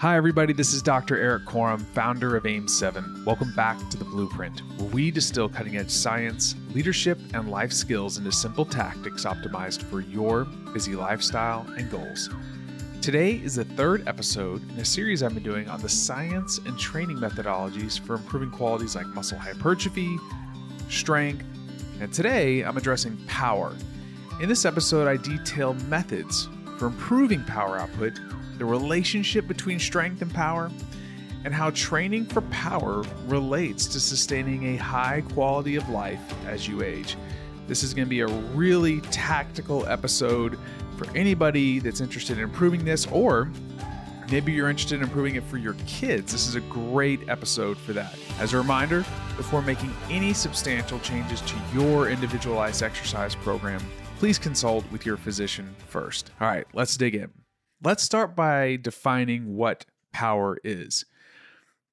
Hi, everybody. This is Dr. Erik Korem, founder of AIM7. Welcome back to The Blueprint, where we distill cutting edge science, leadership, and life skills into simple tactics optimized for your busy lifestyle and goals. Today is the third episode in a series I've been doing on the science and training methodologies for improving qualities like muscle hypertrophy, strength, and today I'm addressing power. In this episode, I detail methods for improving power output the relationship between strength and power, and how training for power relates to sustaining a high quality of life as you age. This is going to be a really tactical episode for anybody that's interested in improving this, or maybe you're interested in improving it for your kids. This is a great episode for that. As a reminder, before making any substantial changes to your individualized exercise program, please consult with your physician first. All right, let's dig in. Let's start by defining what power is.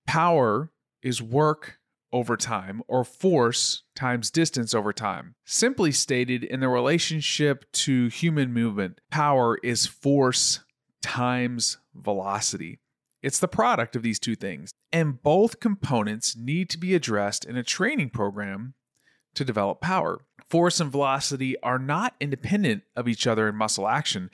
Power is work over time or force times distance over time. Simply stated, in the relationship to human movement, power is force times velocity. It's the product of these two things, and both components need to be addressed in a training program to develop power. Force and velocity are not independent of each other in muscle action,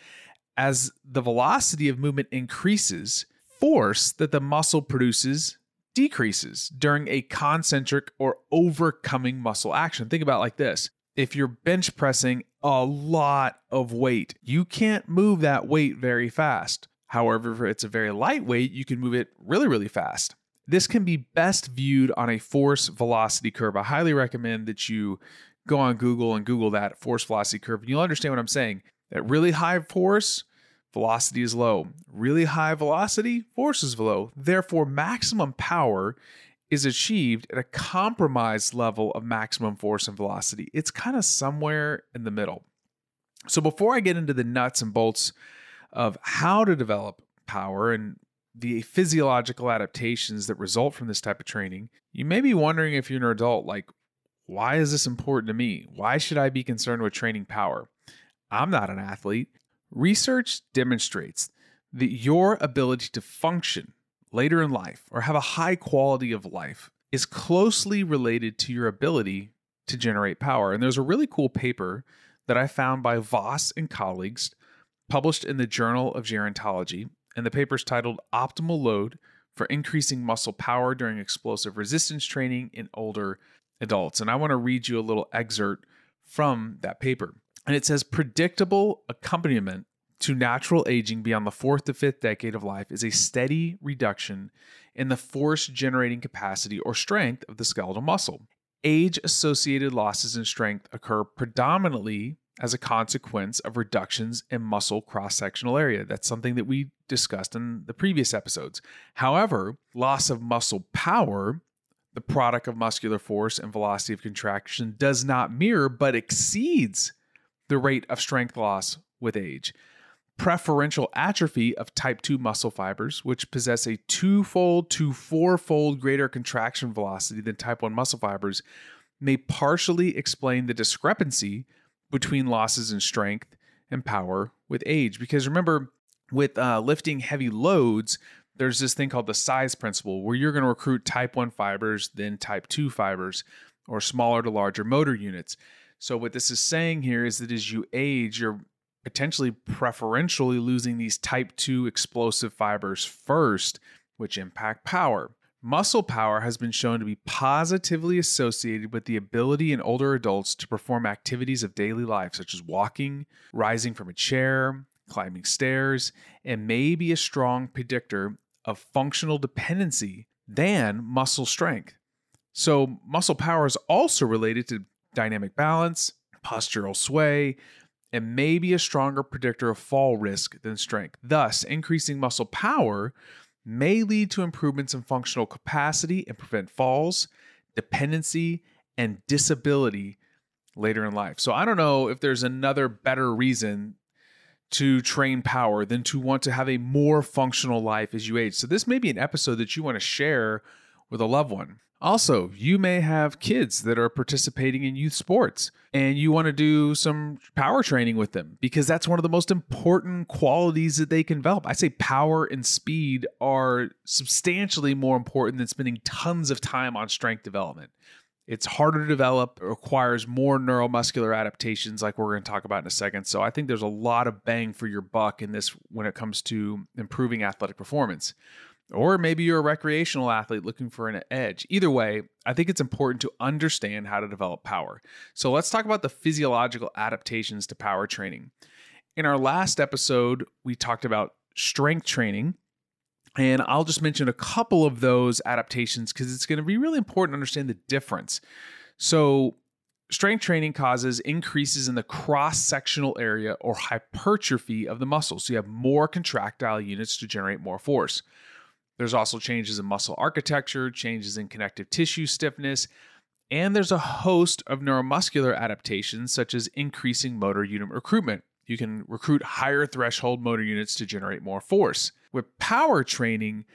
as the velocity of movement increases, force that the muscle produces decreases during a concentric or overcoming muscle action. Think about like this. If you're bench pressing a lot of weight, you can't move that weight very fast. However, if it's a very light weight, you can move it really, really fast. This can be best viewed on a force velocity curve. I highly recommend that you go on Google and Google that force velocity curve, and you'll understand what I'm saying. At really high force, velocity is low. Really high velocity, force is low. Therefore, maximum power is achieved at a compromised level of maximum force and velocity. It's kind of somewhere in the middle. So, before I get into the nuts and bolts of how to develop power and the physiological adaptations that result from this type of training, you may be wondering if you're an adult, like, why is this important to me? Why should I be concerned with training power? I'm not an athlete. Research demonstrates that your ability to function later in life or have a high quality of life is closely related to your ability to generate power. And there's a really cool paper that I found by Vos and colleagues published in the Journal of Gerontology. And the paper is titled Optimal Load for Increasing Muscle Power During Explosive Resistance Training in Older Adults. And I want to read you a little excerpt from that paper. And it says predictable accompaniment to natural aging beyond the fourth to fifth decade of life is a steady reduction in the force generating capacity or strength of the skeletal muscle. Age associated losses in strength occur predominantly as a consequence of reductions in muscle cross sectional area. That's something that we discussed in the previous episodes. However, loss of muscle power, the product of muscular force and velocity of contraction, does not mirror but exceeds the rate of strength loss with age. Preferential atrophy of type 2 muscle fibers, which possess a twofold to fourfold greater contraction velocity than type 1 muscle fibers, may partially explain the discrepancy between losses in strength and power with age. Because remember, with uh, lifting heavy loads, there's this thing called the size principle where you're going to recruit type 1 fibers, then type 2 fibers, or smaller to larger motor units. So, what this is saying here is that as you age, you're potentially preferentially losing these type 2 explosive fibers first, which impact power. Muscle power has been shown to be positively associated with the ability in older adults to perform activities of daily life, such as walking, rising from a chair, climbing stairs, and may be a strong predictor of functional dependency than muscle strength. So, muscle power is also related to dynamic balance, postural sway, and may be a stronger predictor of fall risk than strength. Thus, increasing muscle power may lead to improvements in functional capacity and prevent falls, dependency, and disability later in life. So I don't know if there's another better reason to train power than to want to have a more functional life as you age. So this may be an episode that you want to share with a loved one. Also, you may have kids that are participating in youth sports and you want to do some power training with them because that's one of the most important qualities that they can develop. I say power and speed are substantially more important than spending tons of time on strength development. It's harder to develop, it requires more neuromuscular adaptations, like we're going to talk about in a second. So I think there's a lot of bang for your buck in this when it comes to improving athletic performance. Or maybe you're a recreational athlete looking for an edge. Either way, I think it's important to understand how to develop power. So let's talk about the physiological adaptations to power training. In our last episode, we talked about strength training. And I'll just mention a couple of those adaptations because it's going to be really important to understand the difference. So, strength training causes increases in the cross sectional area or hypertrophy of the muscle. So, you have more contractile units to generate more force. There's also changes in muscle architecture, changes in connective tissue stiffness, and there's a host of neuromuscular adaptations, such as increasing motor unit recruitment. You can recruit higher threshold motor units to generate more force. With power training,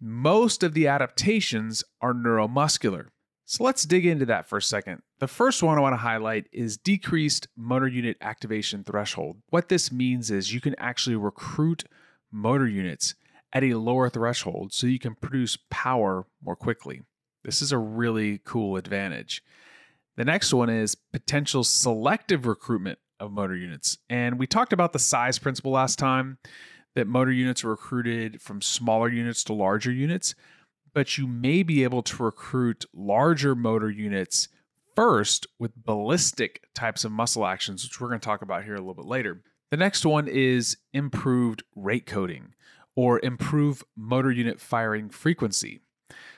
most of the adaptations are neuromuscular. So let's dig into that for a second. The first one I want to highlight is decreased motor unit activation threshold. What this means is you can actually recruit motor units at a lower threshold so you can produce power more quickly. This is a really cool advantage. The next one is potential selective recruitment of motor units. And we talked about the size principle last time that motor units are recruited from smaller units to larger units, but you may be able to recruit larger motor units first with ballistic types of muscle actions, which we're going to talk about here a little bit later. The next one is improved rate coding or improve motor unit firing frequency.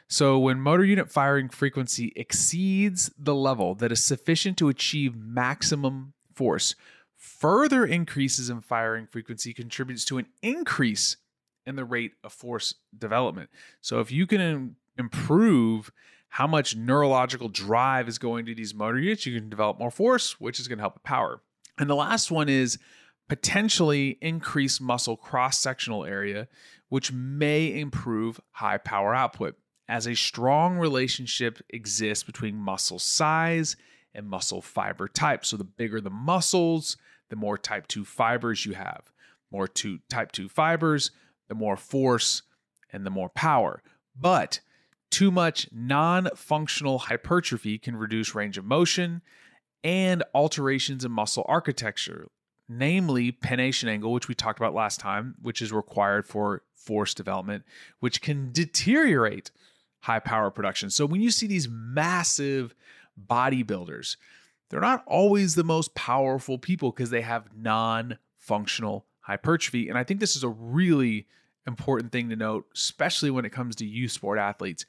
So, when motor unit firing frequency exceeds the level that is sufficient to achieve maximum force, further increases in firing frequency contributes to an increase in the rate of force development. So, if you can improve how much neurological drive is going to these motor units, you can develop more force, which is going to help with power. And the last one is potentially increase muscle cross sectional area, which may improve high power output, as a strong relationship exists between muscle size and muscle fiber type. So, the bigger the muscles, the more type 2 fibers you have. More two, type 2 fibers, the more force and the more power. But too much non functional hypertrophy can reduce range of motion and alterations in muscle architecture, namely pennation angle, which we talked about last time, which is required for force development, which can deteriorate high power production. So when you see these massive bodybuilders, they're not always the most powerful people because they have non functional hypertrophy. And I think this is a really important thing to note, especially when it comes to youth sport athletes.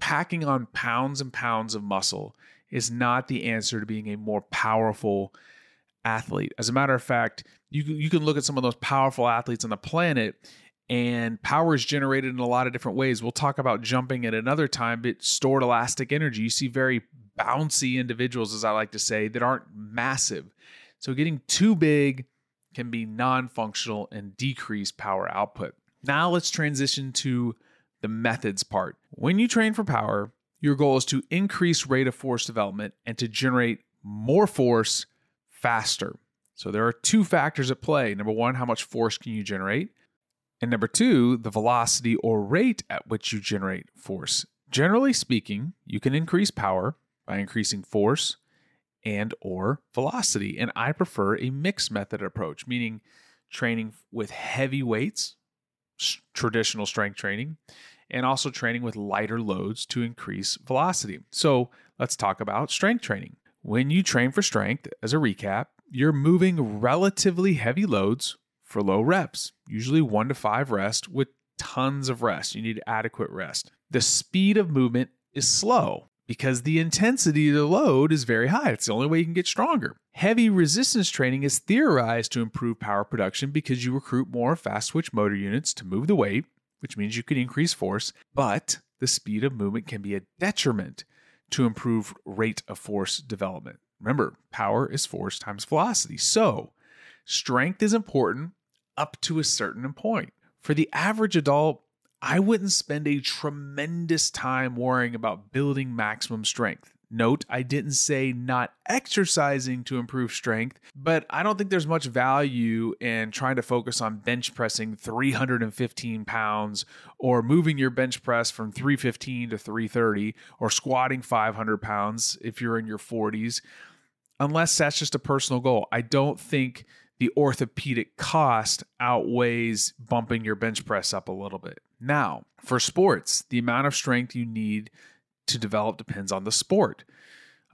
Packing on pounds and pounds of muscle is not the answer to being a more powerful athlete. As a matter of fact, you you can look at some of those powerful athletes on the planet and power is generated in a lot of different ways. We'll talk about jumping at another time, but stored elastic energy. You see very bouncy individuals, as I like to say, that aren't massive. So getting too big can be non functional and decrease power output. Now let's transition to the methods part. When you train for power, your goal is to increase rate of force development and to generate more force faster. So there are two factors at play. Number one, how much force can you generate? And number two, the velocity or rate at which you generate force. Generally speaking, you can increase power by increasing force and or velocity. And I prefer a mixed method approach, meaning training with heavy weights, traditional strength training, and also training with lighter loads to increase velocity. So let's talk about strength training. When you train for strength, as a recap, you're moving relatively heavy loads for low reps, usually one to five rest with tons of rest. You need adequate rest. The speed of movement is slow because the intensity of the load is very high. It's the only way you can get stronger. Heavy resistance training is theorized to improve power production because you recruit more fast twitch motor units to move the weight, which means you can increase force, but the speed of movement can be a detriment to improve rate of force development. Remember, power is force times velocity. So, strength is important up to a certain point. For the average adult, I wouldn't spend a tremendous time worrying about building maximum strength. Note, I didn't say not exercising to improve strength, but I don't think there's much value in trying to focus on bench pressing 315 pounds or moving your bench press from 315 to 330 or squatting 500 pounds if you're in your 40s, unless that's just a personal goal. I don't think the orthopedic cost outweighs bumping your bench press up a little bit. Now, for sports, the amount of strength you need to develop depends on the sport.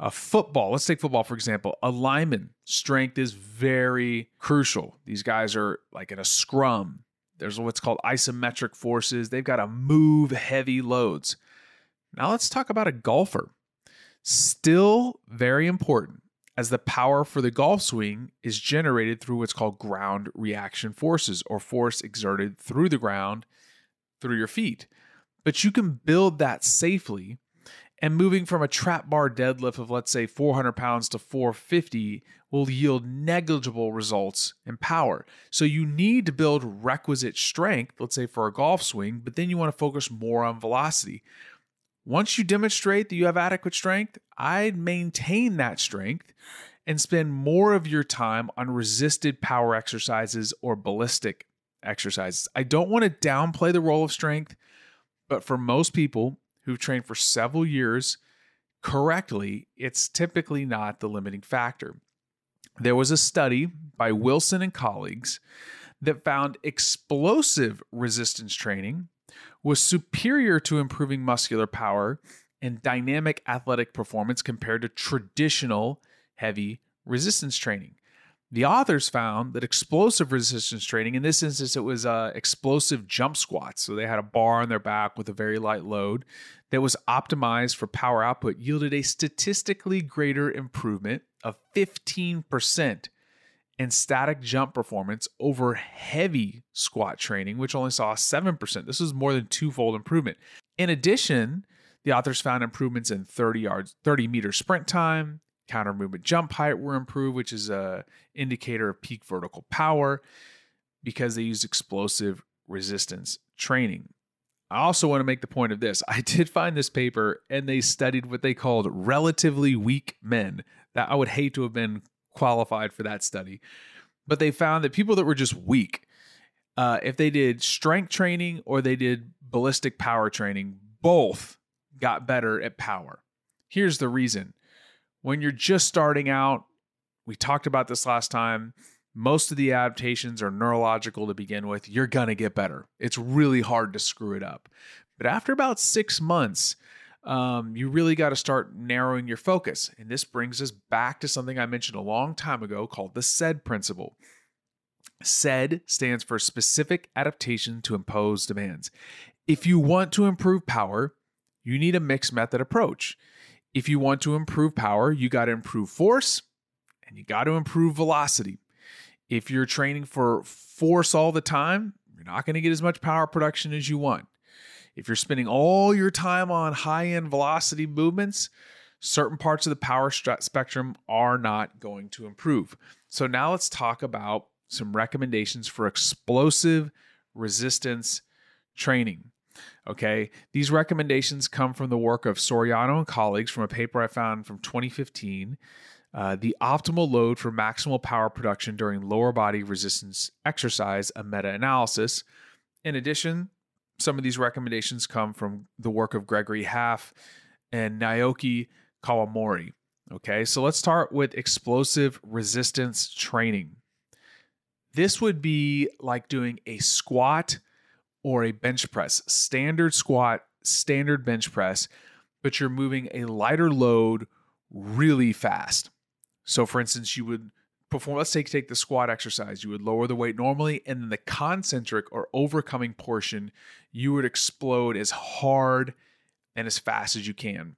Uh, football, let's take football for example. A lineman strength is very crucial. These guys are like in a scrum. There's what's called isometric forces. They've got to move heavy loads. Now let's talk about a golfer. Still very important, as the power for the golf swing is generated through what's called ground reaction forces or force exerted through the ground through your feet. But you can build that safely and moving from a trap bar deadlift of, let's say, 400 pounds to 450 will yield negligible results in power. So you need to build requisite strength, let's say for a golf swing, but then you want to focus more on velocity. Once you demonstrate that you have adequate strength, I'd maintain that strength and spend more of your time on resisted power exercises or ballistic exercises. I don't want to downplay the role of strength, but for most people, who've trained for several years correctly, it's typically not the limiting factor. There was a study by Wilson and colleagues that found explosive resistance training was superior to improving muscular power and dynamic athletic performance compared to traditional heavy resistance training. The authors found that explosive resistance training, in this instance, it was uh, explosive jump squats. So they had a bar on their back with a very light load that was optimized for power output, yielded a statistically greater improvement of 15% in static jump performance over heavy squat training, which only saw 7%. This was more than twofold improvement. In addition, the authors found improvements in 30 yards, 30 meter sprint time, counter movement jump height were improved, which is a indicator of peak vertical power because they used explosive resistance training. I also want to make the point of this. I did find this paper and they studied what they called relatively weak men. That I would hate to have been qualified for that study. But they found that people that were just weak, uh, if they did strength training or they did ballistic power training, both got better at power. Here's the reason when you're just starting out, we talked about this last time. Most of the adaptations are neurological to begin with. You're going to get better. It's really hard to screw it up. But after about six months, um, you really got to start narrowing your focus. And this brings us back to something I mentioned a long time ago called the SAID principle. SAID stands for specific adaptation to impose demands. If you want to improve power, you need a mixed method approach. If you want to improve power, you got to improve force and you got to improve velocity. If you're training for force all the time, you're not going to get as much power production as you want. If you're spending all your time on high end velocity movements, certain parts of the power spectrum are not going to improve. So, now let's talk about some recommendations for explosive resistance training. Okay, these recommendations come from the work of Soriano and colleagues from a paper I found from 2015. Uh, the optimal load for maximal power production during lower body resistance exercise, a meta analysis. In addition, some of these recommendations come from the work of Gregory Haff and Naoki Kawamori. Okay, so let's start with explosive resistance training. This would be like doing a squat or a bench press, standard squat, standard bench press, but you're moving a lighter load really fast. So, for instance, you would perform, let's take, take the squat exercise. You would lower the weight normally, and then the concentric or overcoming portion, you would explode as hard and as fast as you can.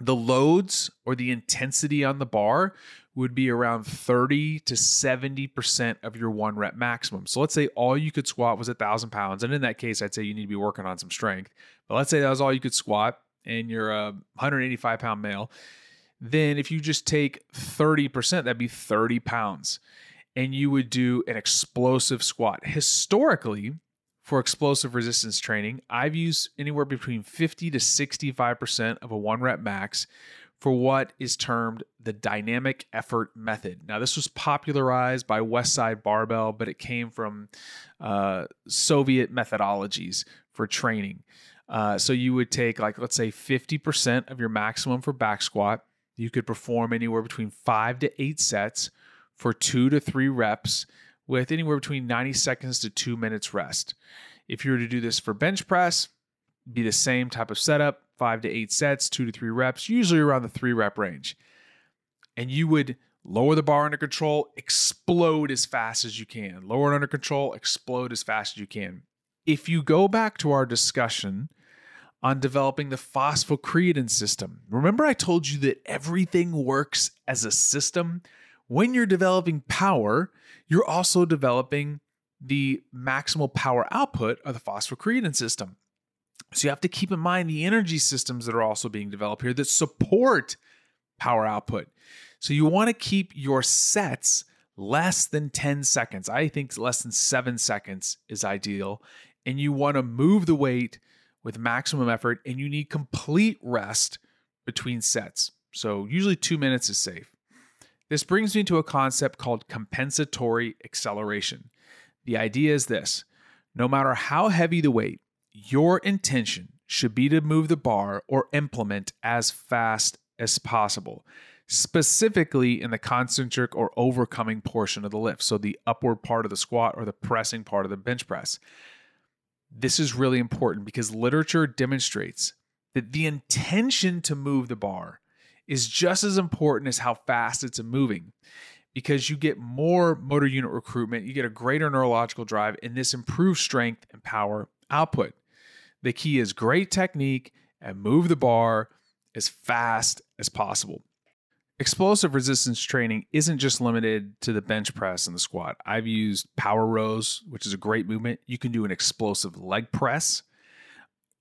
The loads or the intensity on the bar would be around 30 to 70% of your one rep maximum. So let's say all you could squat was a thousand pounds. And in that case, I'd say you need to be working on some strength. But let's say that was all you could squat and you're a 185 pound male. Then if you just take 30%, that'd be 30 pounds. And you would do an explosive squat. Historically, for explosive resistance training, I've used anywhere between 50 to 65% of a one rep max for what is termed the dynamic effort method. Now, this was popularized by Westside Barbell, but it came from uh, Soviet methodologies for training. Uh, so you would take, like, let's say 50% of your maximum for back squat. You could perform anywhere between five to eight sets for two to three reps with anywhere between 90 seconds to two minutes rest. If you were to do this for bench press, be the same type of setup, five to eight sets, two to three reps, usually around the three rep range. And you would lower the bar under control, explode as fast as you can. Lower it under control, explode as fast as you can. If you go back to our discussion on developing the phosphocreatine system, remember I told you that everything works as a system? When you're developing power, you're also developing the maximal power output of the phosphocreatine system. So you have to keep in mind the energy systems that are also being developed here that support power output. So you want to keep your sets less than 10 seconds. I think less than seven seconds is ideal. And you want to move the weight with maximum effort, and you need complete rest between sets. So usually two minutes is safe. This brings me to a concept called compensatory acceleration. The idea is this no matter how heavy the weight, your intention should be to move the bar or implement as fast as possible, specifically in the concentric or overcoming portion of the lift. So, the upward part of the squat or the pressing part of the bench press. This is really important because literature demonstrates that the intention to move the bar is just as important as how fast it's moving because you get more motor unit recruitment, you get a greater neurological drive, and this improves strength and power output. The key is great technique and move the bar as fast as possible. Explosive resistance training isn't just limited to the bench press and the squat. I've used power rows, which is a great movement. You can do an explosive leg press,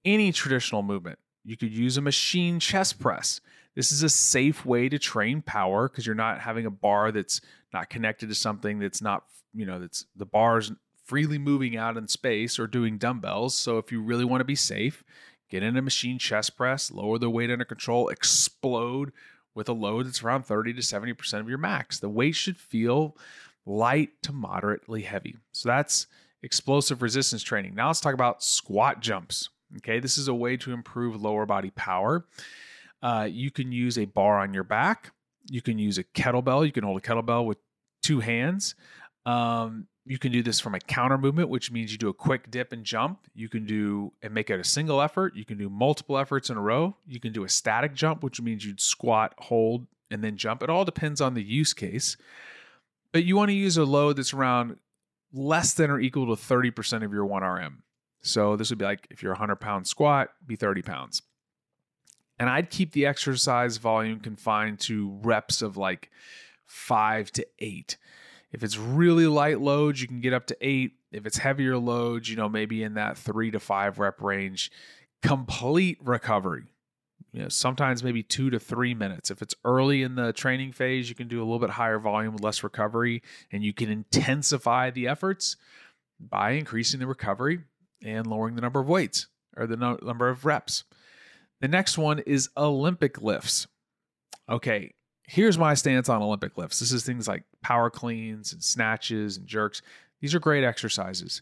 any traditional movement. You could use a machine chest press. This is a safe way to train power because you're not having a bar that's not connected to something that's not, you know, that's the bar's freely moving out in space or doing dumbbells. So if you really want to be safe, get in a machine chest press, lower the weight under control, explode with a load that's around 30 to 70% of your max. The weight should feel light to moderately heavy. So that's explosive resistance training. Now let's talk about squat jumps. Okay, this is a way to improve lower body power. Uh, you can use a bar on your back. You can use a kettlebell. You can hold a kettlebell with two hands. Um, you can do this from a counter movement, which means you do a quick dip and jump. You can do and make it a single effort. You can do multiple efforts in a row. You can do a static jump, which means you'd squat, hold, and then jump. It all depends on the use case. But you want to use a load that's around less than or equal to 30% of your 1RM. So this would be like if you're a 100 pound squat, be 30 pounds. And I'd keep the exercise volume confined to reps of like five to eight. If it's really light loads, you can get up to eight. If it's heavier loads, you know, maybe in that three to five rep range. Complete recovery. You know, sometimes maybe two to three minutes. If it's early in the training phase, you can do a little bit higher volume with less recovery, and you can intensify the efforts by increasing the recovery and lowering the number of weights or the no- number of reps. The next one is Olympic lifts. Okay, here's my stance on Olympic lifts. This is things like power cleans and snatches and jerks. These are great exercises.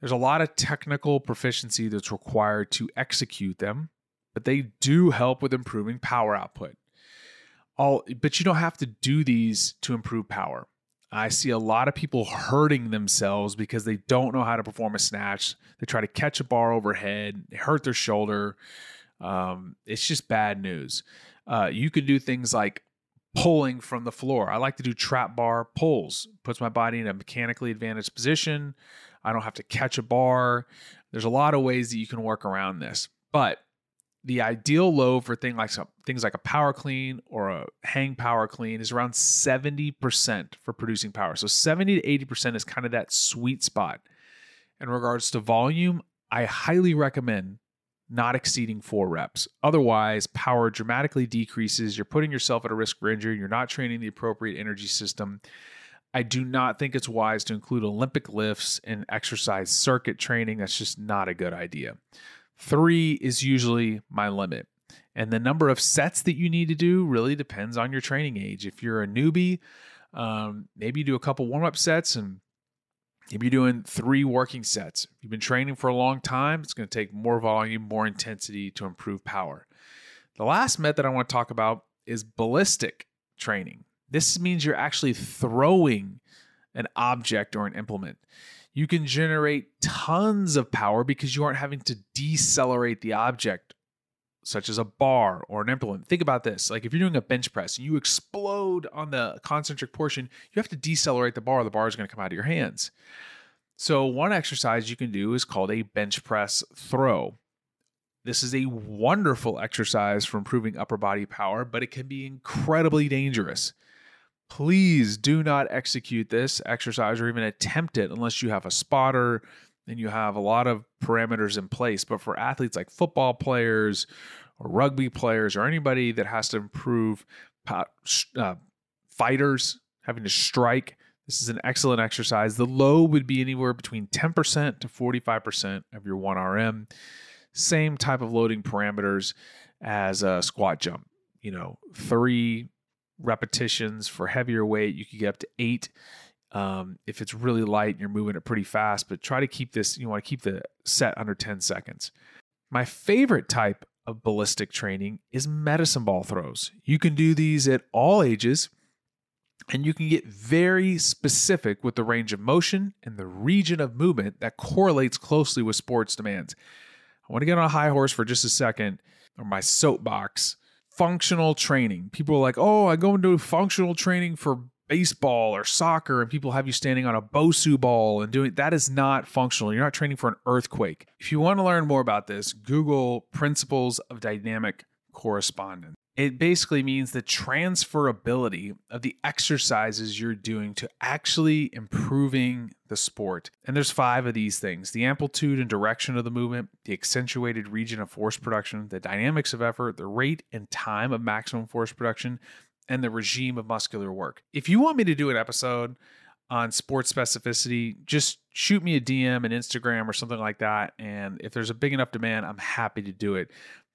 There's a lot of technical proficiency that's required to execute them, but they do help with improving power output. All, but you don't have to do these to improve power. I see a lot of people hurting themselves because they don't know how to perform a snatch. They try to catch a bar overhead, hurt their shoulder. Um, it's just bad news. Uh, you can do things like pulling from the floor. I like to do trap bar pulls, puts my body in a mechanically advantaged position. I don't have to catch a bar. There's a lot of ways that you can work around this. But the ideal load for thing like things like a power clean or a hang power clean is around 70% for producing power. So 70 to 80% is kind of that sweet spot. In regards to volume, I highly recommend not exceeding four reps. Otherwise, power dramatically decreases. You're putting yourself at a risk for injury. You're not training the appropriate energy system. I do not think it's wise to include Olympic lifts in exercise circuit training. That's just not a good idea. Three is usually my limit. And the number of sets that you need to do really depends on your training age. If you're a newbie, um, maybe you do a couple warm up sets and maybe you're doing three working sets. If you've been training for a long time, it's going to take more volume, more intensity to improve power. The last method I want to talk about is ballistic training. This means you're actually throwing an object or an implement. You can generate tons of power because you aren't having to decelerate the object such as a bar or an implement. Think about this. Like if you're doing a bench press and you explode on the concentric portion, you have to decelerate the bar, the bar is going to come out of your hands. So, one exercise you can do is called a bench press throw. This is a wonderful exercise for improving upper body power, but it can be incredibly dangerous. Please do not execute this exercise or even attempt it unless you have a spotter and you have a lot of parameters in place. But for athletes like football players or rugby players or anybody that has to improve uh, fighters having to strike, this is an excellent exercise. The low would be anywhere between 10% to 45% of your 1RM. Same type of loading parameters as a squat jump. You know, three repetitions for heavier weight. You could get up to eight um, if it's really light and you're moving it pretty fast, but try to keep this, you want to keep the set under 10 seconds. My favorite type of ballistic training is medicine ball throws. You can do these at all ages and you can get very specific with the range of motion and the region of movement that correlates closely with sports demands. I want to get on a high horse for just a second, or my soapbox. Functional training. People are like, oh, I go into functional training for baseball or soccer and people have you standing on a Bosu ball and doing that is not functional. You're not training for an earthquake. If you want to learn more about this, Google principles of dynamic correspondence. It basically means the transferability of the exercises you're doing to actually improving the sport. And there's five of these things the amplitude and direction of the movement, the accentuated region of force production, the dynamics of effort, the rate and time of maximum force production, and the regime of muscular work. If you want me to do an episode on sports specificity, just shoot me a DM and Instagram or something like that. And if there's a big enough demand, I'm happy to do it.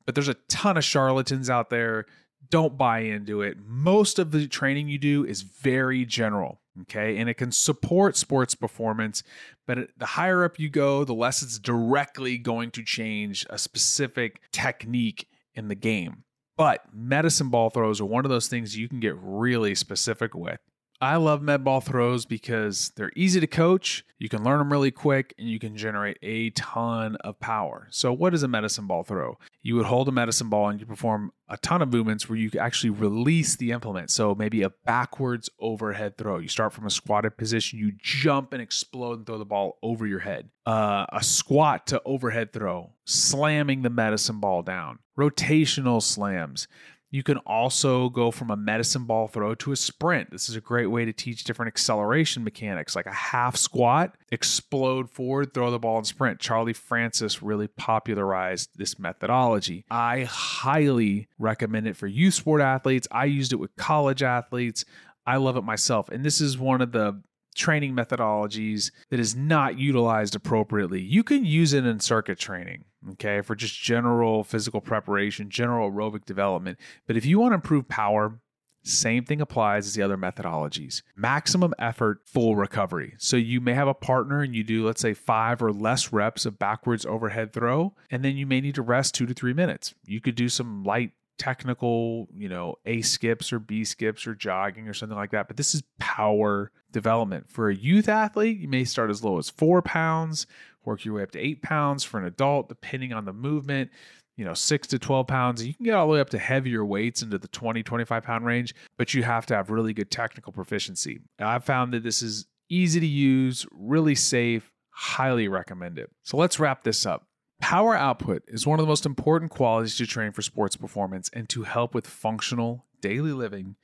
But there's a ton of charlatans out there. Don't buy into it. Most of the training you do is very general, okay? And it can support sports performance, but the higher up you go, the less it's directly going to change a specific technique in the game. But medicine ball throws are one of those things you can get really specific with. I love med ball throws because they're easy to coach, you can learn them really quick, and you can generate a ton of power. So, what is a medicine ball throw? You would hold a medicine ball and you perform a ton of movements where you actually release the implement. So, maybe a backwards overhead throw. You start from a squatted position, you jump and explode and throw the ball over your head. Uh, a squat to overhead throw, slamming the medicine ball down, rotational slams you can also go from a medicine ball throw to a sprint. This is a great way to teach different acceleration mechanics, like a half squat, explode forward, throw the ball and sprint. Charlie Francis really popularized this methodology. I highly recommend it for youth sport athletes. I used it with college athletes. I love it myself. And this is one of the training methodologies that is not utilized appropriately. You can use it in circuit training, okay, for just general physical preparation, general aerobic development. But if you want to improve power, same thing applies as the other methodologies. Maximum effort, full recovery. So you may have a partner and you do, let's say, five or less reps of backwards overhead throw, and then you may need to rest two to three minutes. You could do some light technical, you know, A skips or B skips or jogging or something like that. But this is power development. For a youth athlete, you may start as low as four pounds, work your way up to eight pounds for an adult, depending on the movement. You know, six to 12 pounds. You can get all the way up to heavier weights into the 20, 25 pound range, but you have to have really good technical proficiency. I've found that this is easy to use, really safe, highly recommend it. So let's wrap this up. Power output is one of the most important qualities to train for sports performance and to help with functional daily living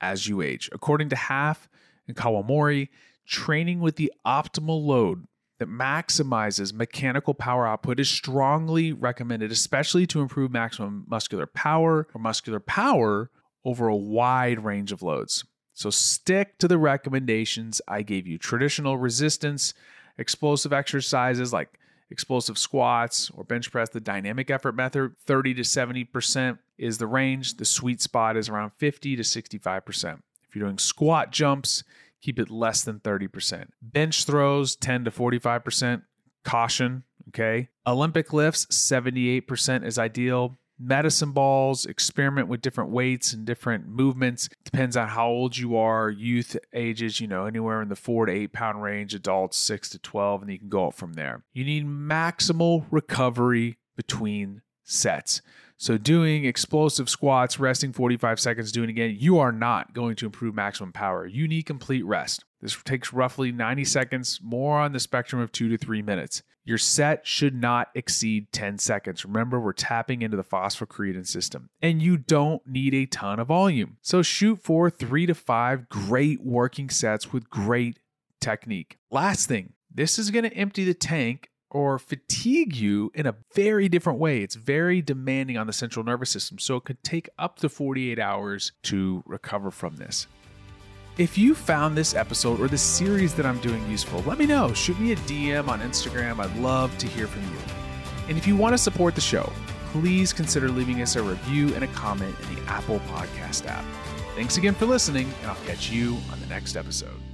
as you age. According to Haff and Kawamori, training with the optimal load that maximizes mechanical power output is strongly recommended, especially to improve maximum muscular power or muscular power over a wide range of loads. So stick to the recommendations I gave you. Traditional resistance, explosive exercises like explosive squats or bench press, the dynamic effort method, 30 to 70% is the range. The sweet spot is around 50 to 65%. If you're doing squat jumps, keep it less than 30%. Bench throws, 10 to 45%. Caution, okay? Olympic lifts, 78% is ideal medicine balls, experiment with different weights and different movements. Depends on how old you are, youth ages, you know, anywhere in the four to eight pound range, adults six to 12, and you can go up from there. You need maximal recovery between sets. So, doing explosive squats, resting 45 seconds, doing again, you are not going to improve maximum power. You need complete rest. This takes roughly 90 seconds, more on the spectrum of two to three minutes. Your set should not exceed 10 seconds. Remember, we're tapping into the phosphocreatine system, and you don't need a ton of volume. So shoot for three to five great working sets with great technique. Last thing, this is going to empty the tank or fatigue you in a very different way. It's very demanding on the central nervous system, so it could take up to 48 hours to recover from this. If you found this episode or the series that I'm doing useful, let me know. Shoot me a DM on Instagram. I'd love to hear from you. And if you want to support the show, please consider leaving us a review and a comment in the Apple Podcast app. Thanks again for listening, and I'll catch you on the next episode.